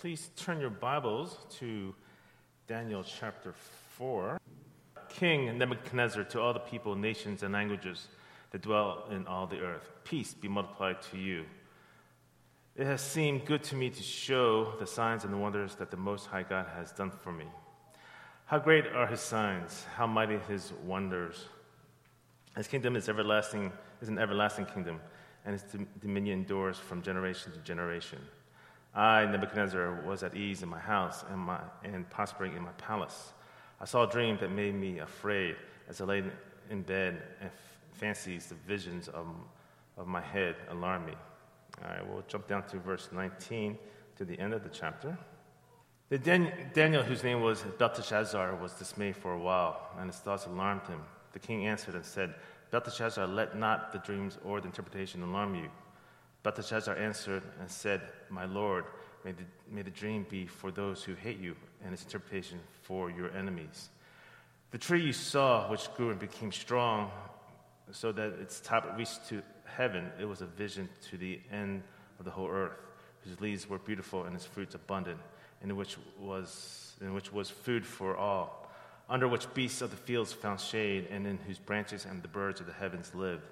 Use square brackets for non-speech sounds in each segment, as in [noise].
Please turn your Bibles to Daniel chapter 4. King Nebuchadnezzar, to all the people, nations, and languages that dwell in all the earth, peace be multiplied to you. It has seemed good to me to show the signs and the wonders that the Most High God has done for me. How great are his signs, how mighty his wonders. His kingdom is everlasting, is an everlasting kingdom, and his dominion endures from generation to generation. I, Nebuchadnezzar, was at ease in my house and, my, and prospering in my palace. I saw a dream that made me afraid as I lay in bed and f- fancies the visions of, of my head alarmed me. All right, we'll jump down to verse 19 to the end of the chapter. The Dan- Daniel, whose name was Belteshazzar, was dismayed for a while, and his thoughts alarmed him. The king answered and said, Belteshazzar, let not the dreams or the interpretation alarm you. Belteshazzar answered and said, My Lord, may the, may the dream be for those who hate you, and its interpretation for your enemies. The tree you saw, which grew and became strong, so that its top reached to heaven, it was a vision to the end of the whole earth, whose leaves were beautiful and its fruits abundant, in which was, in which was food for all, under which beasts of the fields found shade, and in whose branches and the birds of the heavens lived.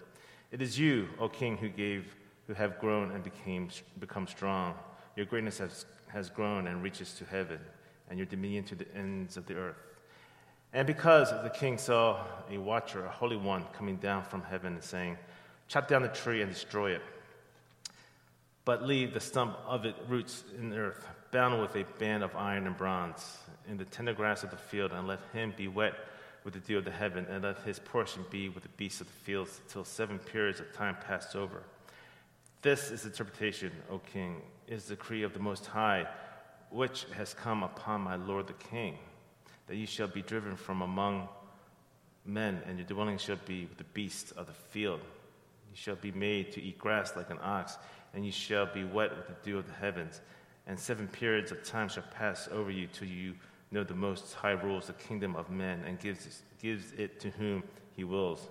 It is you, O king, who gave who have grown and became, become strong. Your greatness has, has grown and reaches to heaven, and your dominion to the ends of the earth. And because the king saw a watcher, a holy one, coming down from heaven and saying, Chop down the tree and destroy it, but leave the stump of it roots in the earth, bound with a band of iron and bronze, in the tender grass of the field, and let him be wet with the dew of the heaven, and let his portion be with the beasts of the fields, till seven periods of time pass over. This is the interpretation, O king, is the decree of the Most High, which has come upon my lord the king, that you shall be driven from among men, and your dwelling shall be with the beasts of the field. You shall be made to eat grass like an ox, and you shall be wet with the dew of the heavens. And seven periods of time shall pass over you till you know the Most High rules the kingdom of men and gives, gives it to whom he wills.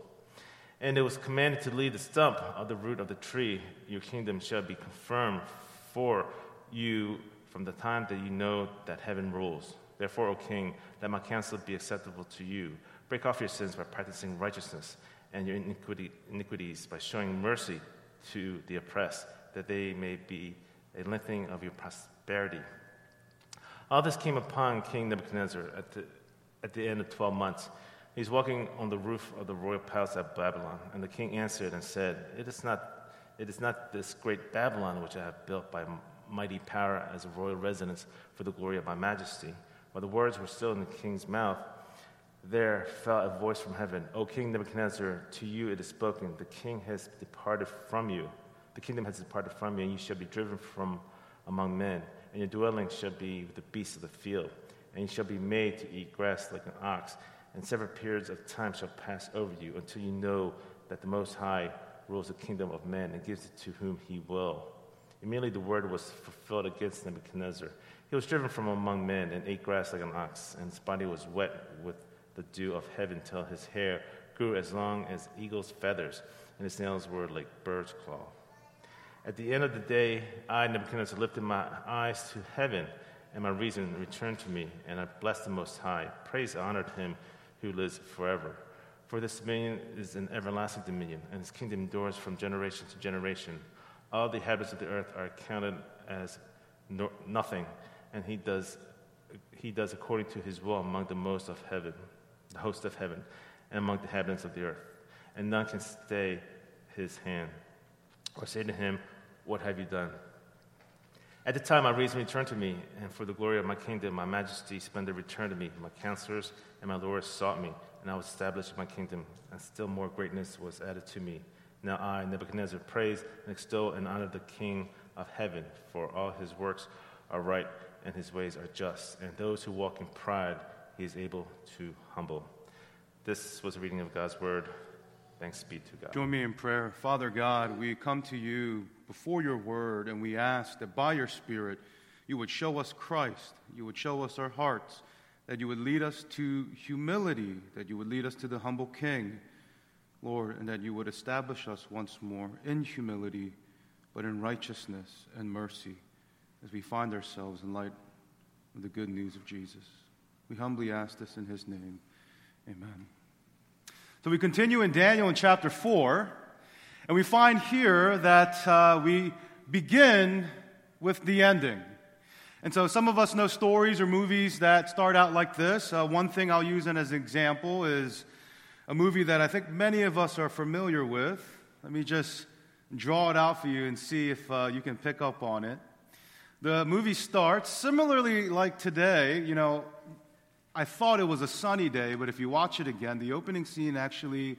And it was commanded to leave the stump of the root of the tree. Your kingdom shall be confirmed for you from the time that you know that heaven rules. Therefore, O king, let my counsel be acceptable to you. Break off your sins by practicing righteousness and your iniquity, iniquities by showing mercy to the oppressed, that they may be a lengthening of your prosperity. All this came upon King Nebuchadnezzar at the, at the end of 12 months. He's walking on the roof of the royal palace at Babylon. And the king answered and said, It is not, it is not this great Babylon which I have built by mighty power as a royal residence for the glory of my majesty. While the words were still in the king's mouth, there fell a voice from heaven O King Nebuchadnezzar, to you it is spoken, the king has departed from you. The kingdom has departed from you, and you shall be driven from among men, and your dwelling shall be with the beasts of the field, and you shall be made to eat grass like an ox and several periods of time shall pass over you until you know that the Most High rules the kingdom of men and gives it to whom he will. Immediately the word was fulfilled against Nebuchadnezzar. He was driven from among men and ate grass like an ox, and his body was wet with the dew of heaven till his hair grew as long as eagle's feathers, and his nails were like bird's claw. At the end of the day, I, Nebuchadnezzar, lifted my eyes to heaven, and my reason returned to me, and I blessed the Most High, praised honored him who lives forever. For this dominion is an everlasting dominion, and his kingdom endures from generation to generation. All the habits of the earth are counted as no, nothing, and he does, he does according to his will among the most of heaven, the host of heaven, and among the inhabitants of the earth. And none can stay his hand or say to him, What have you done? At the time, my reason returned to me, and for the glory of my kingdom, my majesty splendor returned to me. My counselors and my lords sought me, and I was established in my kingdom, and still more greatness was added to me. Now I, Nebuchadnezzar, praise and extol and honor the King of heaven, for all his works are right and his ways are just, and those who walk in pride he is able to humble. This was a reading of God's word. Thanks be to God. Join me in prayer. Father God, we come to you before your word and we ask that by your Spirit you would show us Christ, you would show us our hearts, that you would lead us to humility, that you would lead us to the humble King, Lord, and that you would establish us once more in humility, but in righteousness and mercy. as we find ourselves in light of the good news of Jesus. We humbly ask this in his name. Amen. So we continue in Daniel in chapter 4, and we find here that uh, we begin with the ending. And so some of us know stories or movies that start out like this. Uh, one thing I'll use as an example is a movie that I think many of us are familiar with. Let me just draw it out for you and see if uh, you can pick up on it. The movie starts similarly like today. You know, I thought it was a sunny day, but if you watch it again, the opening scene actually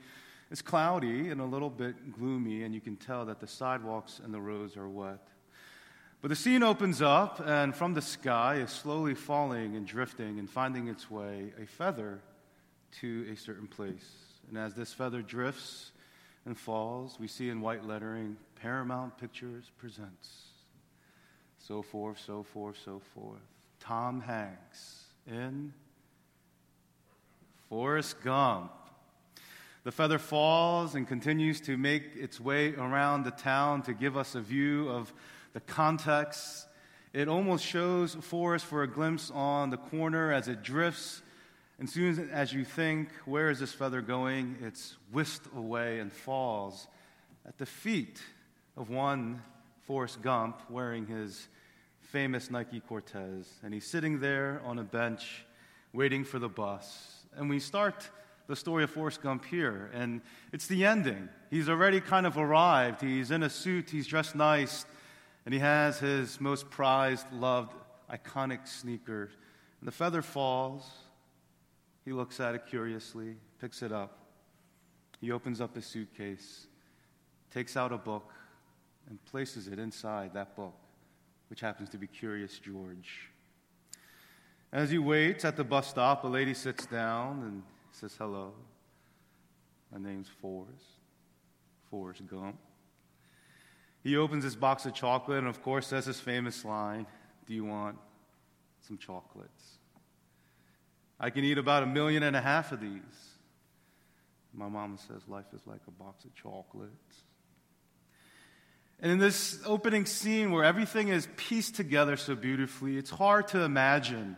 is cloudy and a little bit gloomy, and you can tell that the sidewalks and the roads are wet. But the scene opens up, and from the sky is slowly falling and drifting and finding its way a feather to a certain place. And as this feather drifts and falls, we see in white lettering Paramount Pictures presents. So forth, so forth, so forth. Tom Hanks in Forrest Gump. The feather falls and continues to make its way around the town to give us a view of the context. It almost shows Forrest for a glimpse on the corner as it drifts. And soon as you think, where is this feather going? It's whisked away and falls at the feet of one Forrest Gump wearing his famous Nike Cortez. And he's sitting there on a bench waiting for the bus. And we start the story of Forrest Gump here. And it's the ending. He's already kind of arrived. He's in a suit, he's dressed nice and he has his most prized, loved, iconic sneaker. And the feather falls. He looks at it curiously, picks it up. He opens up his suitcase, takes out a book, and places it inside that book, which happens to be Curious George. As he waits at the bus stop, a lady sits down and says, Hello. My name's Forrest. Forrest Gump. He opens his box of chocolate and, of course, says his famous line Do you want some chocolates? I can eat about a million and a half of these. My mama says life is like a box of chocolates. And in this opening scene where everything is pieced together so beautifully, it's hard to imagine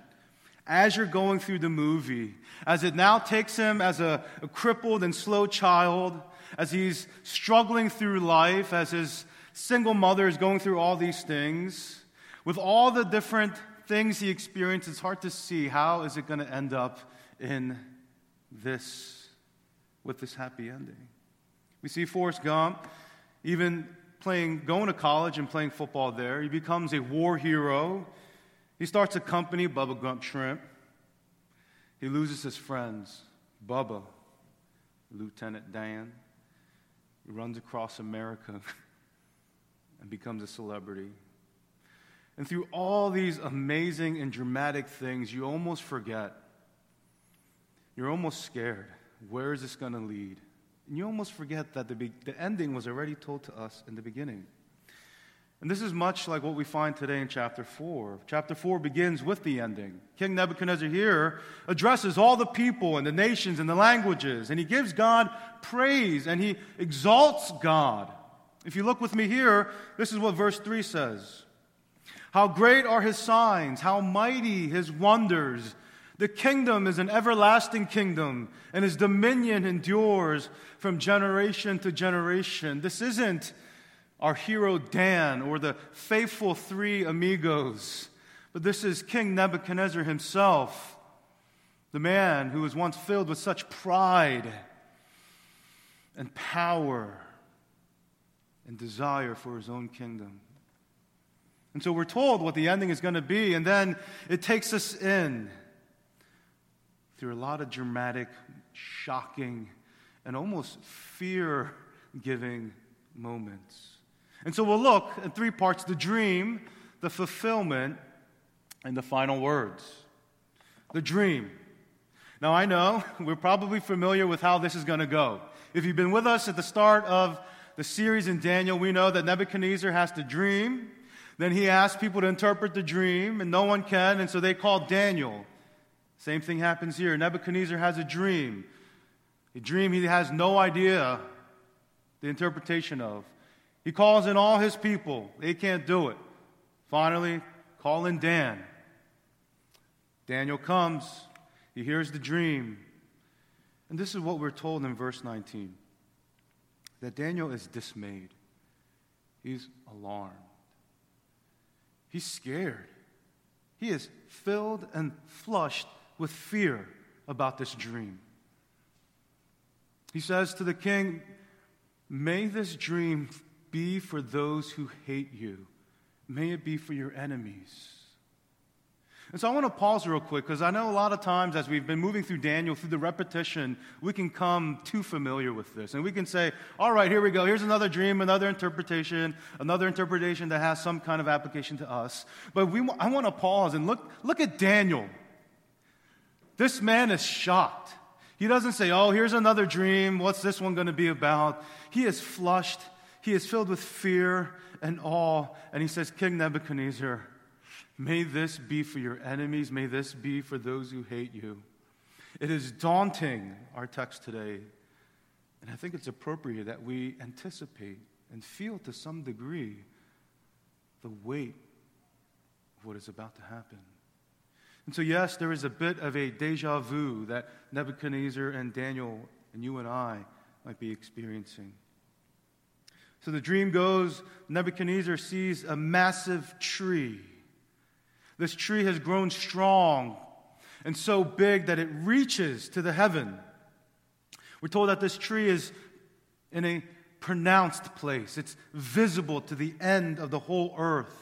as you're going through the movie, as it now takes him as a, a crippled and slow child, as he's struggling through life, as his single mother is going through all these things, with all the different things he experienced, it's hard to see how is it going to end up in this, with this happy ending. We see Forrest Gump even playing, going to college and playing football there. He becomes a war hero. He starts a company, Bubba Gump Shrimp. He loses his friends, Bubba, Lieutenant Dan. He runs across America [laughs] and becomes a celebrity. And through all these amazing and dramatic things, you almost forget. You're almost scared. Where is this going to lead? And you almost forget that the, be- the ending was already told to us in the beginning. And this is much like what we find today in chapter 4. Chapter 4 begins with the ending. King Nebuchadnezzar here addresses all the people and the nations and the languages, and he gives God praise and he exalts God. If you look with me here, this is what verse 3 says How great are his signs, how mighty his wonders. The kingdom is an everlasting kingdom, and his dominion endures from generation to generation. This isn't our hero Dan or the faithful three amigos, but this is King Nebuchadnezzar himself, the man who was once filled with such pride and power and desire for his own kingdom. And so we're told what the ending is going to be, and then it takes us in through a lot of dramatic, shocking, and almost fear giving moments. And so we'll look in three parts the dream, the fulfillment, and the final words. The dream. Now, I know [laughs] we're probably familiar with how this is going to go. If you've been with us at the start of the series in Daniel, we know that Nebuchadnezzar has to dream. Then he asks people to interpret the dream, and no one can, and so they call Daniel. Same thing happens here. Nebuchadnezzar has a dream. A dream he has no idea the interpretation of. He calls in all his people. They can't do it. Finally, Call in Dan. Daniel comes, he hears the dream. And this is what we're told in verse 19 that Daniel is dismayed, he's alarmed, he's scared, he is filled and flushed with fear about this dream. He says to the king, May this dream be for those who hate you, may it be for your enemies. And so I want to pause real quick because I know a lot of times as we've been moving through Daniel, through the repetition, we can come too familiar with this. And we can say, all right, here we go. Here's another dream, another interpretation, another interpretation that has some kind of application to us. But we, I want to pause and look, look at Daniel. This man is shocked. He doesn't say, oh, here's another dream. What's this one going to be about? He is flushed. He is filled with fear and awe. And he says, King Nebuchadnezzar, May this be for your enemies. May this be for those who hate you. It is daunting, our text today. And I think it's appropriate that we anticipate and feel to some degree the weight of what is about to happen. And so, yes, there is a bit of a deja vu that Nebuchadnezzar and Daniel and you and I might be experiencing. So the dream goes Nebuchadnezzar sees a massive tree this tree has grown strong and so big that it reaches to the heaven. We're told that this tree is in a pronounced place, it's visible to the end of the whole earth.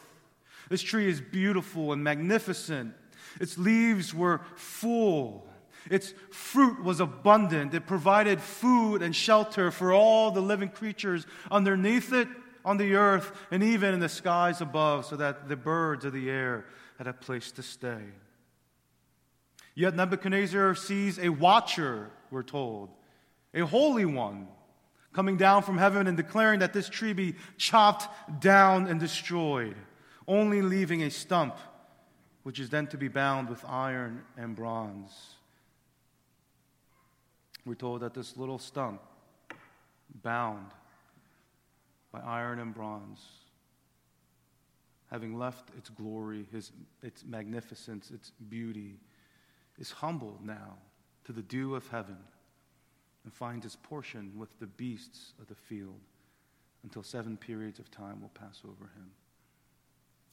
This tree is beautiful and magnificent. Its leaves were full. Its fruit was abundant. It provided food and shelter for all the living creatures underneath it, on the earth, and even in the skies above, so that the birds of the air had a place to stay. Yet Nebuchadnezzar sees a watcher, we're told, a holy one, coming down from heaven and declaring that this tree be chopped down and destroyed, only leaving a stump, which is then to be bound with iron and bronze. We're told that this little stump, bound by iron and bronze, having left its glory, his, its magnificence, its beauty, is humbled now to the dew of heaven and finds his portion with the beasts of the field until seven periods of time will pass over him.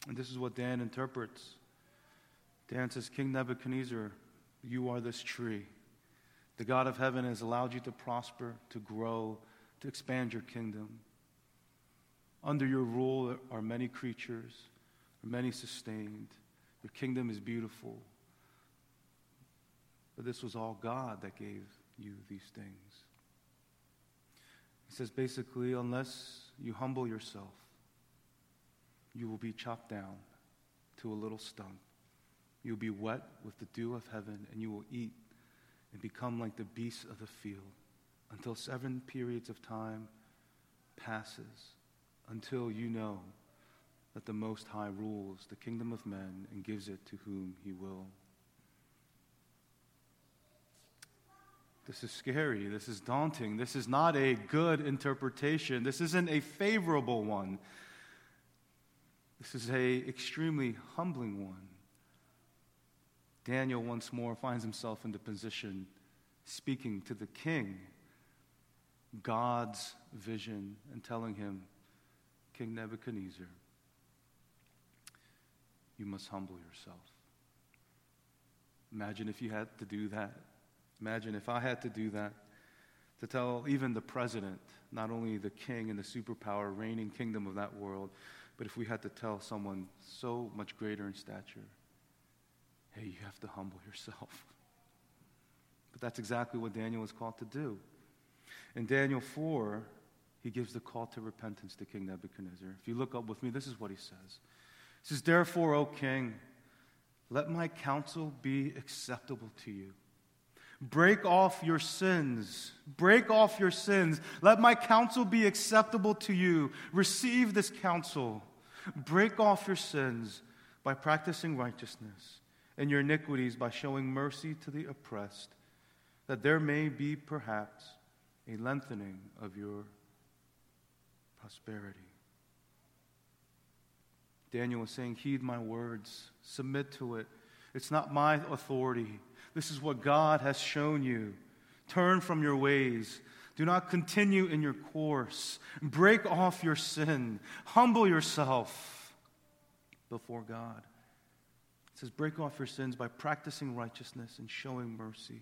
And this is what Dan interprets. Dan says, King Nebuchadnezzar, you are this tree. The God of heaven has allowed you to prosper, to grow, to expand your kingdom. Under your rule are many creatures, are many sustained. Your kingdom is beautiful. But this was all God that gave you these things. He says basically, unless you humble yourself, you will be chopped down to a little stump. You'll be wet with the dew of heaven, and you will eat and become like the beasts of the field until seven periods of time passes until you know that the Most High rules the kingdom of men and gives it to whom he will. This is scary. This is daunting. This is not a good interpretation. This isn't a favorable one. This is a extremely humbling one. Daniel once more finds himself in the position speaking to the king God's vision and telling him King Nebuchadnezzar, you must humble yourself. Imagine if you had to do that. Imagine if I had to do that to tell even the president, not only the king and the superpower reigning kingdom of that world, but if we had to tell someone so much greater in stature, hey, you have to humble yourself. But that's exactly what Daniel was called to do. In Daniel 4, he gives the call to repentance to King Nebuchadnezzar. If you look up with me, this is what he says. He says, Therefore, O king, let my counsel be acceptable to you. Break off your sins. Break off your sins. Let my counsel be acceptable to you. Receive this counsel. Break off your sins by practicing righteousness and your iniquities by showing mercy to the oppressed, that there may be perhaps a lengthening of your prosperity. Daniel was saying, Heed my words, submit to it. It's not my authority. This is what God has shown you. Turn from your ways. Do not continue in your course. Break off your sin. Humble yourself before God. It says, Break off your sins by practicing righteousness and showing mercy.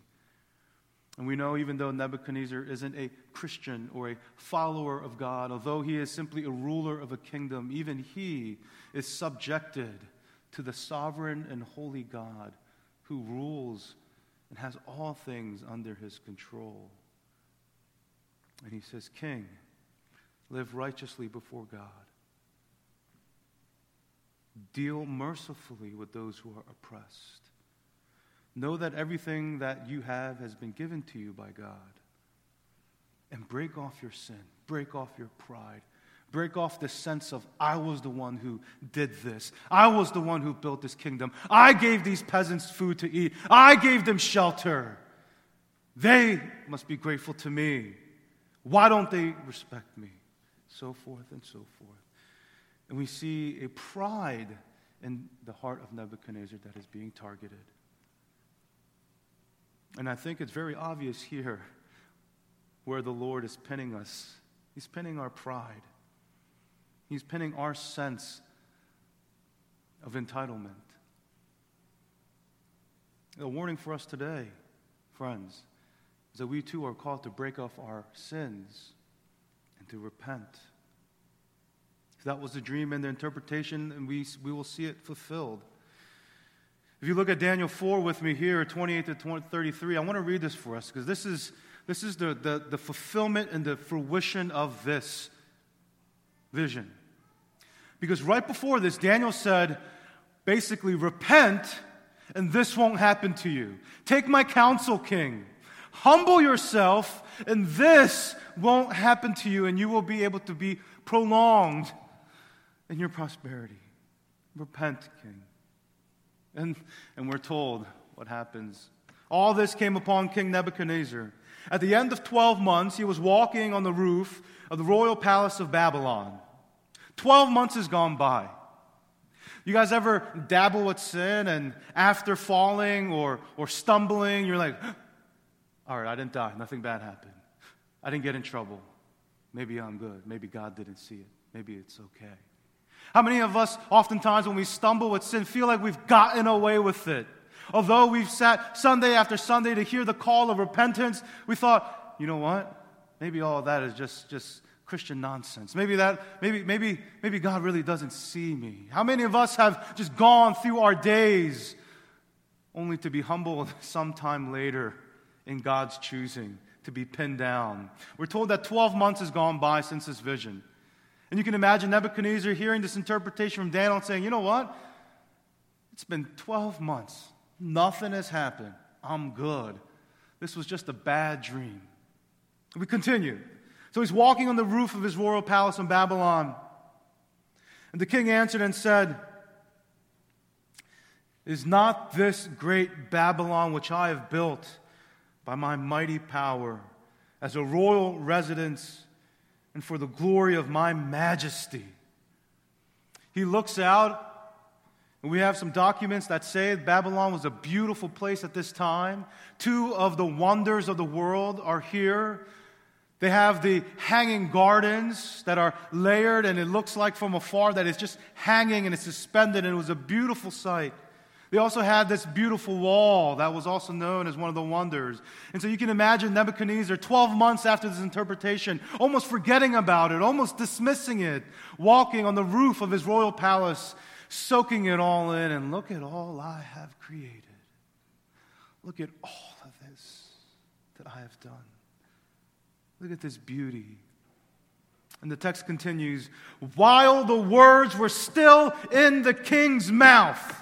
And we know, even though Nebuchadnezzar isn't a Christian or a follower of God, although he is simply a ruler of a kingdom, even he is subjected to the sovereign and holy God who rules and has all things under his control. And he says, King, live righteously before God. Deal mercifully with those who are oppressed. Know that everything that you have has been given to you by God. And break off your sin, break off your pride, break off the sense of, I was the one who did this. I was the one who built this kingdom. I gave these peasants food to eat. I gave them shelter. They must be grateful to me. Why don't they respect me? So forth and so forth. And we see a pride in the heart of Nebuchadnezzar that is being targeted. And I think it's very obvious here where the Lord is pinning us. He's pinning our pride, He's pinning our sense of entitlement. A warning for us today, friends, is that we too are called to break off our sins and to repent. That was the dream and the interpretation, and we, we will see it fulfilled. If you look at Daniel 4 with me here, 28 to 20, 33, I want to read this for us because this is, this is the, the, the fulfillment and the fruition of this vision. Because right before this, Daniel said, basically, repent and this won't happen to you. Take my counsel, king. Humble yourself and this won't happen to you and you will be able to be prolonged in your prosperity. Repent, king. And, and we're told what happens. All this came upon King Nebuchadnezzar. At the end of 12 months, he was walking on the roof of the royal palace of Babylon. 12 months has gone by. You guys ever dabble with sin and after falling or, or stumbling, you're like, [gasps] all right, I didn't die. Nothing bad happened. I didn't get in trouble. Maybe I'm good. Maybe God didn't see it. Maybe it's okay. How many of us, oftentimes, when we stumble with sin, feel like we've gotten away with it? Although we've sat Sunday after Sunday to hear the call of repentance, we thought, you know what? Maybe all that is just, just Christian nonsense. Maybe that, maybe, maybe, maybe God really doesn't see me. How many of us have just gone through our days only to be humbled [laughs] sometime later in God's choosing, to be pinned down? We're told that 12 months has gone by since this vision. And you can imagine Nebuchadnezzar hearing this interpretation from Daniel and saying, you know what? It's been 12 months. Nothing has happened. I'm good. This was just a bad dream. We continue. So he's walking on the roof of his royal palace in Babylon. And the king answered and said, Is not this great Babylon which I have built by my mighty power as a royal residence and for the glory of my majesty. He looks out, and we have some documents that say Babylon was a beautiful place at this time. Two of the wonders of the world are here. They have the hanging gardens that are layered, and it looks like from afar that it's just hanging and it's suspended, and it was a beautiful sight. They also had this beautiful wall that was also known as one of the wonders. And so you can imagine Nebuchadnezzar, 12 months after this interpretation, almost forgetting about it, almost dismissing it, walking on the roof of his royal palace, soaking it all in. And look at all I have created. Look at all of this that I have done. Look at this beauty. And the text continues while the words were still in the king's mouth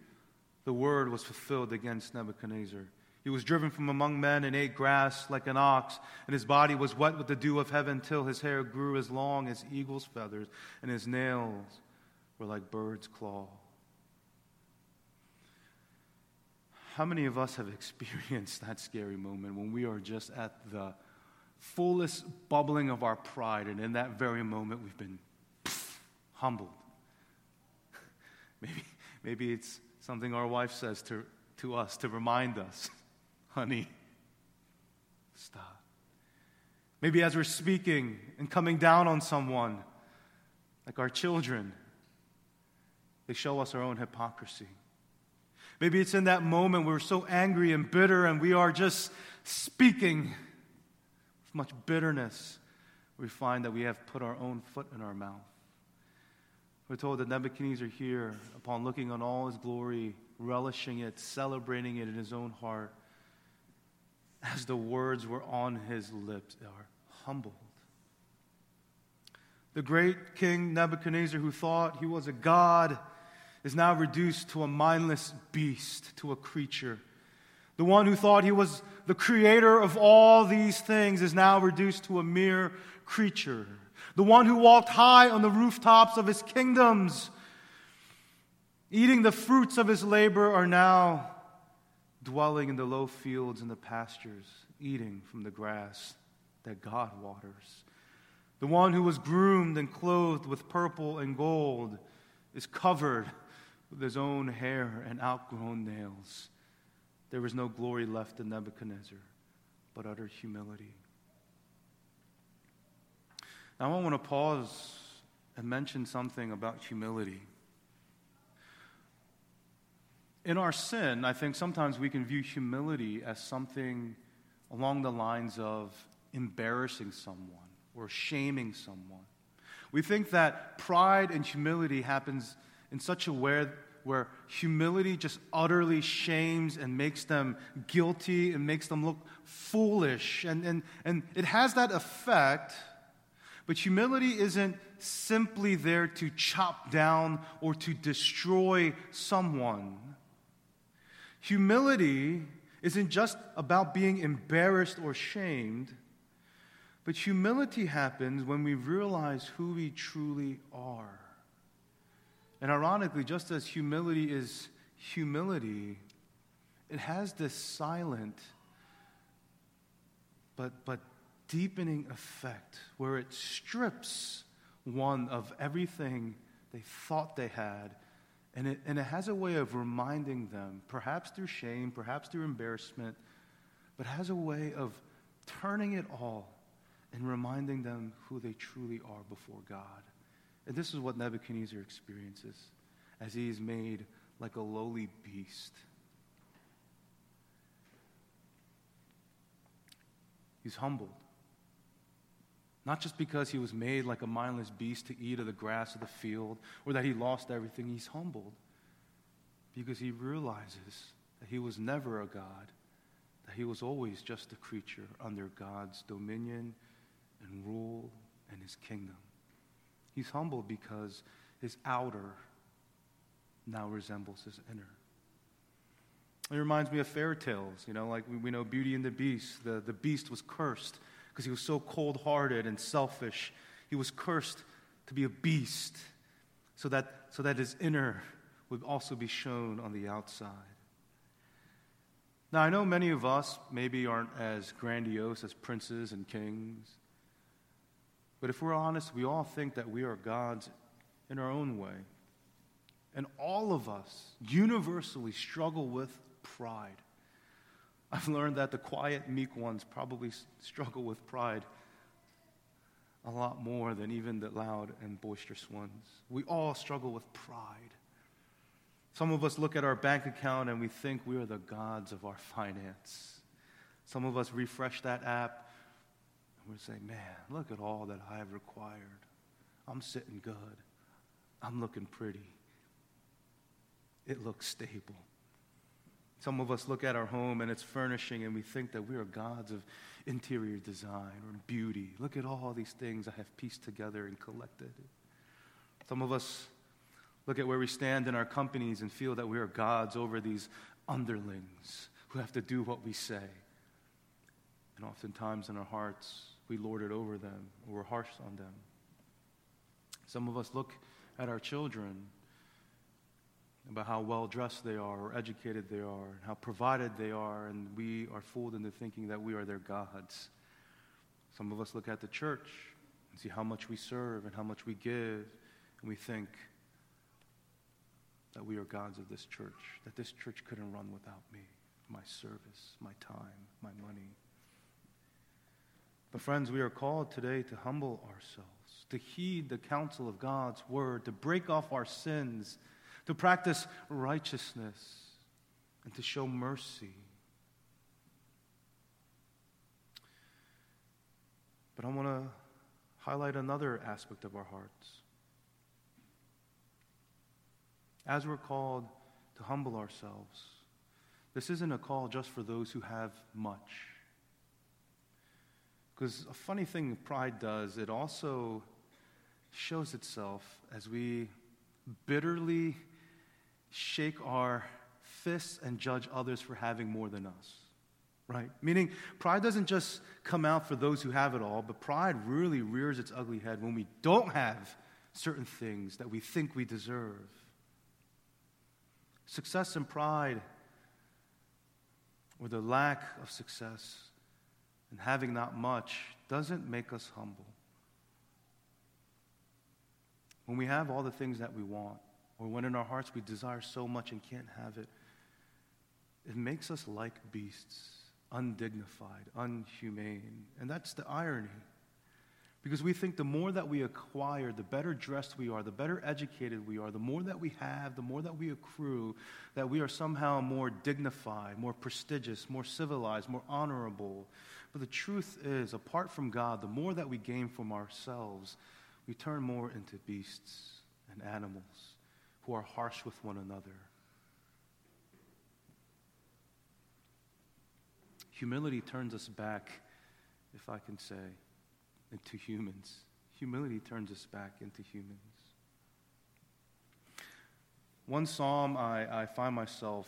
the word was fulfilled against Nebuchadnezzar. He was driven from among men and ate grass like an ox, and his body was wet with the dew of heaven till his hair grew as long as eagle's feathers, and his nails were like bird's claw. How many of us have [laughs] experienced that scary moment when we are just at the fullest bubbling of our pride, and in that very moment we've been [laughs] humbled? [laughs] maybe, maybe it's something our wife says to, to us to remind us [laughs] honey, stop. Maybe as we're speaking and coming down on someone, like our children, they show us our own hypocrisy. Maybe it's in that moment we're so angry and bitter and we are just speaking with much bitterness. We find that we have put our own foot in our mouth. We're told that Nebuchadnezzar here, upon looking on all his glory, relishing it, celebrating it in his own heart, as the words were on his lips, are humbled. The great king Nebuchadnezzar, who thought he was a god, is now reduced to a mindless beast, to a creature. The one who thought he was the creator of all these things is now reduced to a mere creature. The one who walked high on the rooftops of his kingdoms, eating the fruits of his labor, are now dwelling in the low fields and the pastures, eating from the grass that God waters. The one who was groomed and clothed with purple and gold is covered with his own hair and outgrown nails. There was no glory left in Nebuchadnezzar, but utter humility. Now, I want to pause and mention something about humility. In our sin, I think sometimes we can view humility as something along the lines of embarrassing someone or shaming someone. We think that pride and humility happens in such a way where humility just utterly shames and makes them guilty and makes them look foolish. And, and, and it has that effect, but humility isn't simply there to chop down or to destroy someone. Humility isn't just about being embarrassed or shamed, but humility happens when we realize who we truly are. And ironically, just as humility is humility, it has this silent but, but deepening effect where it strips one of everything they thought they had and it, and it has a way of reminding them, perhaps through shame, perhaps through embarrassment, but has a way of turning it all and reminding them who they truly are before God. And this is what Nebuchadnezzar experiences as he is made like a lowly beast. He's humbled. Not just because he was made like a mindless beast to eat of the grass of the field or that he lost everything, he's humbled because he realizes that he was never a God, that he was always just a creature under God's dominion and rule and his kingdom. He's humbled because his outer now resembles his inner. It reminds me of fairy tales, you know, like we, we know Beauty and the Beast. The, the beast was cursed because he was so cold hearted and selfish. He was cursed to be a beast so that, so that his inner would also be shown on the outside. Now, I know many of us maybe aren't as grandiose as princes and kings, but if we're honest, we all think that we are gods in our own way. And all of us universally struggle with pride. I've learned that the quiet, meek ones probably struggle with pride a lot more than even the loud and boisterous ones. We all struggle with pride. Some of us look at our bank account and we think we are the gods of our finance. Some of us refresh that app and we say, man, look at all that I have required. I'm sitting good. I'm looking pretty. It looks stable. Some of us look at our home and its furnishing and we think that we are gods of interior design or beauty. Look at all these things I have pieced together and collected. Some of us Look at where we stand in our companies and feel that we are gods over these underlings who have to do what we say. And oftentimes in our hearts, we lord it over them or we're harsh on them. Some of us look at our children about how well dressed they are or educated they are and how provided they are, and we are fooled into thinking that we are their gods. Some of us look at the church and see how much we serve and how much we give, and we think that we are gods of this church, that this church couldn't run without me, my service, my time, my money. But, friends, we are called today to humble ourselves, to heed the counsel of God's word, to break off our sins, to practice righteousness, and to show mercy. But I want to highlight another aspect of our hearts. As we're called to humble ourselves, this isn't a call just for those who have much. Because a funny thing pride does, it also shows itself as we bitterly shake our fists and judge others for having more than us. Right? Meaning, pride doesn't just come out for those who have it all, but pride really rears its ugly head when we don't have certain things that we think we deserve. Success and pride, or the lack of success, and having not much doesn't make us humble. When we have all the things that we want, or when in our hearts we desire so much and can't have it, it makes us like beasts, undignified, unhumane. And that's the irony. Because we think the more that we acquire, the better dressed we are, the better educated we are, the more that we have, the more that we accrue, that we are somehow more dignified, more prestigious, more civilized, more honorable. But the truth is, apart from God, the more that we gain from ourselves, we turn more into beasts and animals who are harsh with one another. Humility turns us back, if I can say, into humans. Humility turns us back into humans. One psalm I, I find myself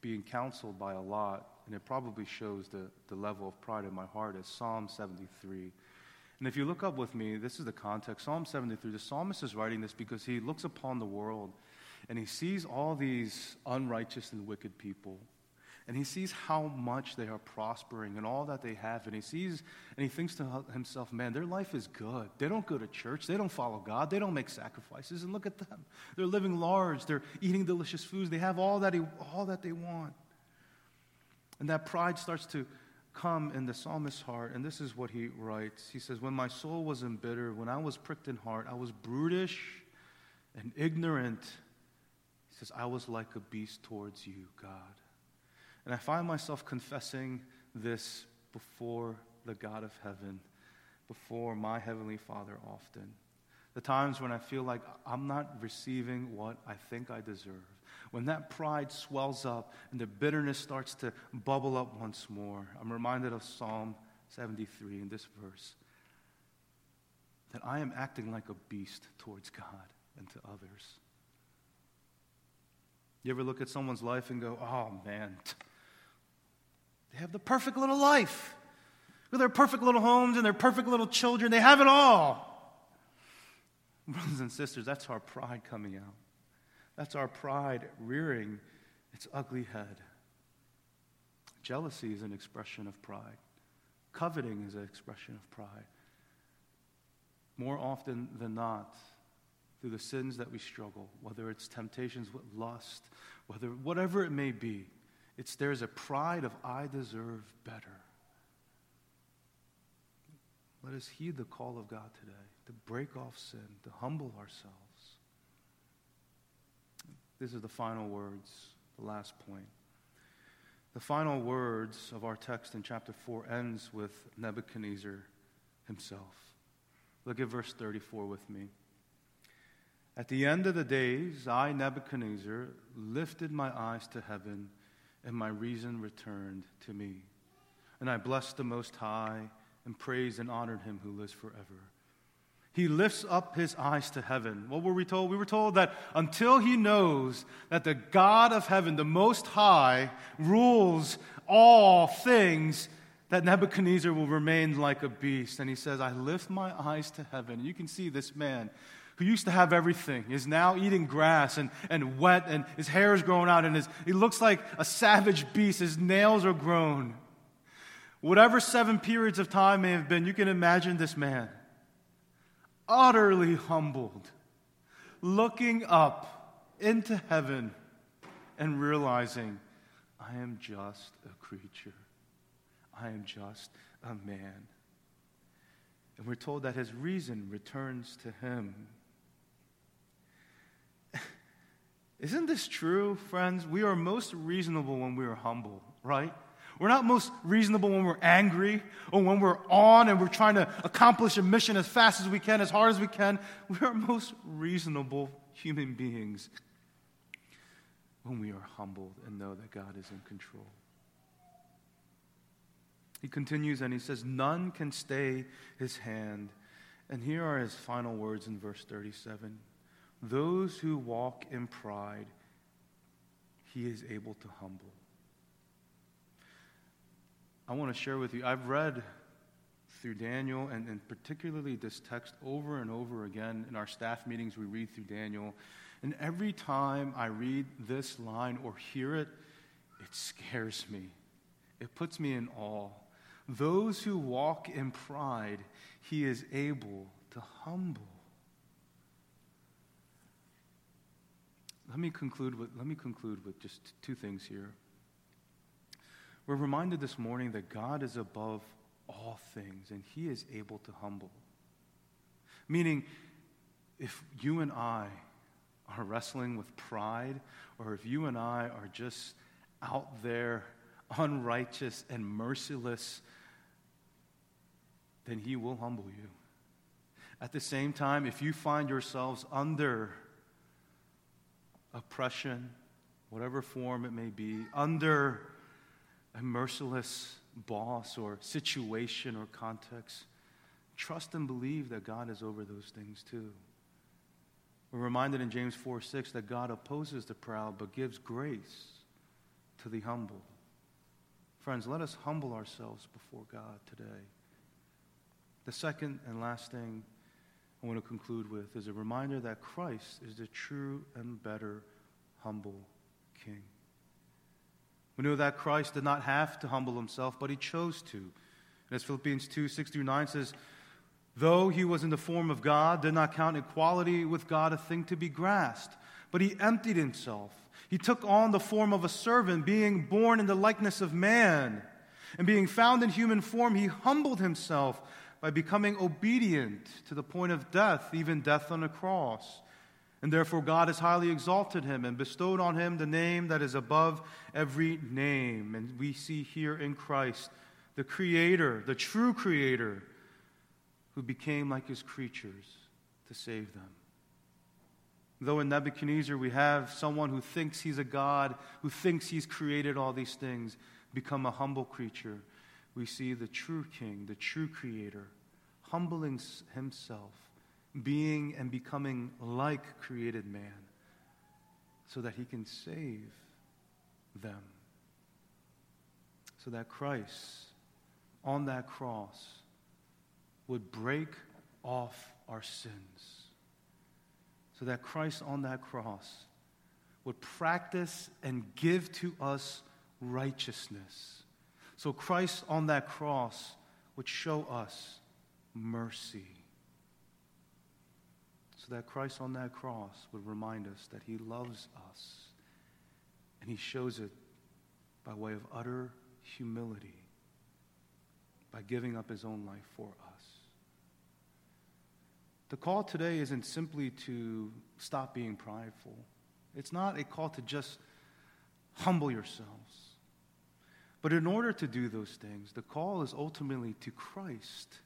being counseled by a lot and it probably shows the, the level of pride in my heart, is Psalm 73. And if you look up with me, this is the context. Psalm 73, the psalmist is writing this because he looks upon the world and he sees all these unrighteous and wicked people. And he sees how much they are prospering and all that they have. And he sees and he thinks to himself, man, their life is good. They don't go to church. They don't follow God. They don't make sacrifices. And look at them. They're living large. They're eating delicious foods. They have all that, he, all that they want. And that pride starts to come in the psalmist's heart. And this is what he writes He says, When my soul was embittered, when I was pricked in heart, I was brutish and ignorant. He says, I was like a beast towards you, God. And I find myself confessing this before the God of heaven, before my Heavenly Father often. The times when I feel like I'm not receiving what I think I deserve when that pride swells up and the bitterness starts to bubble up once more, I'm reminded of Psalm 73 in this verse that I am acting like a beast towards God and to others. You ever look at someone's life and go, oh man, they have the perfect little life with their perfect little homes and their perfect little children. They have it all. Brothers and sisters, that's our pride coming out. That's our pride rearing its ugly head. Jealousy is an expression of pride. Coveting is an expression of pride. More often than not, through the sins that we struggle, whether it's temptations with lust, whether whatever it may be, it's there's a pride of I deserve better. Let us heed the call of God today to break off sin, to humble ourselves. This is the final words, the last point. The final words of our text in chapter 4 ends with Nebuchadnezzar himself. Look at verse 34 with me. At the end of the days, I, Nebuchadnezzar, lifted my eyes to heaven, and my reason returned to me. And I blessed the Most High, and praised and honored him who lives forever. He lifts up his eyes to heaven. What were we told? We were told that until he knows that the God of heaven, the Most High, rules all things, that Nebuchadnezzar will remain like a beast. And he says, I lift my eyes to heaven. You can see this man who used to have everything is now eating grass and, and wet, and his hair is growing out, and his, he looks like a savage beast. His nails are grown. Whatever seven periods of time may have been, you can imagine this man utterly humbled, looking up into heaven and realizing, I am just a creature. I am just a man. And we're told that his reason returns to him. [laughs] Isn't this true, friends? We are most reasonable when we are humble, right? We're not most reasonable when we're angry or when we're on and we're trying to accomplish a mission as fast as we can, as hard as we can. We are most reasonable human beings when we are humbled and know that God is in control. He continues and he says, None can stay his hand. And here are his final words in verse 37 Those who walk in pride, he is able to humble. I want to share with you. I've read through Daniel, and, and particularly this text over and over again. In our staff meetings, we read through Daniel. And every time I read this line or hear it, it scares me. It puts me in awe. Those who walk in pride, he is able to humble. Let me conclude with, let me conclude with just two things here. We're reminded this morning that God is above all things and he is able to humble. Meaning, if you and I are wrestling with pride, or if you and I are just out there unrighteous and merciless, then he will humble you. At the same time, if you find yourselves under oppression, whatever form it may be, under a merciless boss or situation or context, trust and believe that God is over those things too. We're reminded in James 4 6 that God opposes the proud but gives grace to the humble. Friends, let us humble ourselves before God today. The second and last thing I want to conclude with is a reminder that Christ is the true and better humble King. We know that Christ did not have to humble himself, but he chose to. And as Philippians 2 6 through 9 says, though he was in the form of God, did not count equality with God a thing to be grasped, but he emptied himself. He took on the form of a servant, being born in the likeness of man. And being found in human form, he humbled himself by becoming obedient to the point of death, even death on a cross. And therefore, God has highly exalted him and bestowed on him the name that is above every name. And we see here in Christ the Creator, the true Creator, who became like his creatures to save them. Though in Nebuchadnezzar we have someone who thinks he's a God, who thinks he's created all these things, become a humble creature, we see the true King, the true Creator, humbling himself being and becoming like created man so that he can save them. So that Christ on that cross would break off our sins. So that Christ on that cross would practice and give to us righteousness. So Christ on that cross would show us mercy so that Christ on that cross would remind us that he loves us. And he shows it by way of utter humility, by giving up his own life for us. The call today isn't simply to stop being prideful. It's not a call to just humble yourselves. But in order to do those things, the call is ultimately to Christ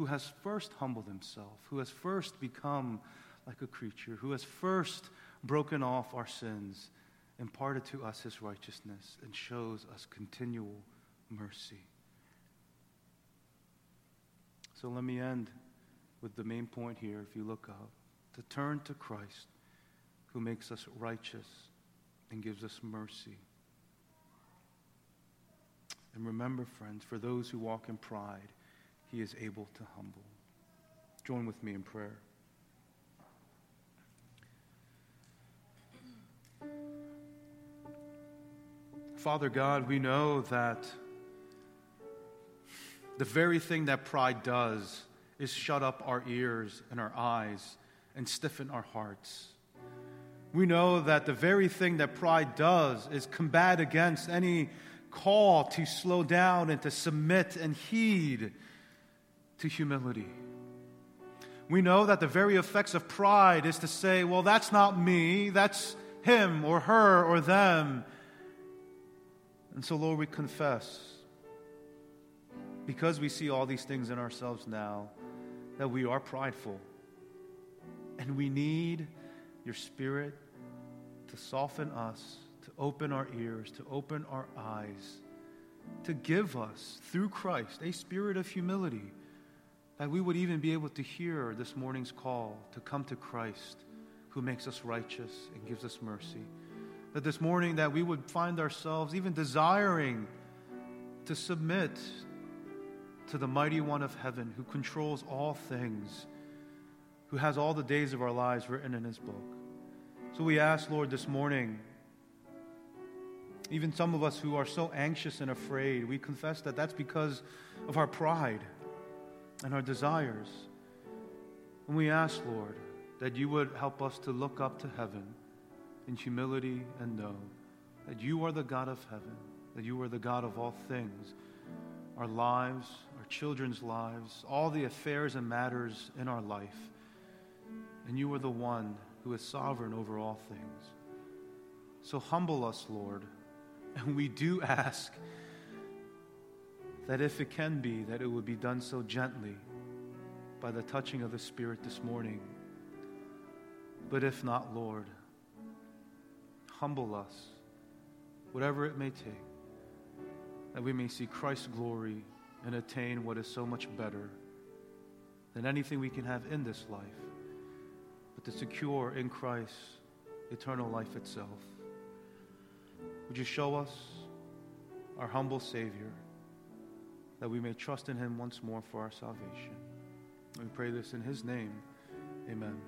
who has first humbled himself, who has first become like a creature, who has first broken off our sins, imparted to us his righteousness, and shows us continual mercy. So let me end with the main point here, if you look up, to turn to Christ who makes us righteous and gives us mercy. And remember, friends, for those who walk in pride, he is able to humble. Join with me in prayer. Father God, we know that the very thing that pride does is shut up our ears and our eyes and stiffen our hearts. We know that the very thing that pride does is combat against any call to slow down and to submit and heed to humility. We know that the very effects of pride is to say, well, that's not me, that's him or her or them. And so, Lord, we confess, because we see all these things in ourselves now, that we are prideful. And we need your Spirit to soften us, to open our ears, to open our eyes, to give us, through Christ, a spirit of humility, that we would even be able to hear this morning's call to come to Christ, who makes us righteous and gives us mercy that this morning that we would find ourselves even desiring to submit to the mighty one of heaven who controls all things, who has all the days of our lives written in his book. So we ask, Lord, this morning, even some of us who are so anxious and afraid, we confess that that's because of our pride and our desires. And we ask, Lord, that you would help us to look up to heaven in humility and know that you are the God of heaven, that you are the God of all things, our lives, our children's lives, all the affairs and matters in our life. And you are the one who is sovereign over all things. So humble us, Lord. And we do [laughs] ask that if it can be, that it would be done so gently by the touching of the Spirit this morning. But if not, Lord, humble us, whatever it may take, that we may see Christ's glory and attain what is so much better than anything we can have in this life, but to secure in Christ eternal life itself. Would you show us our humble Savior that we may trust in Him once more for our salvation? We pray this in His name. Amen.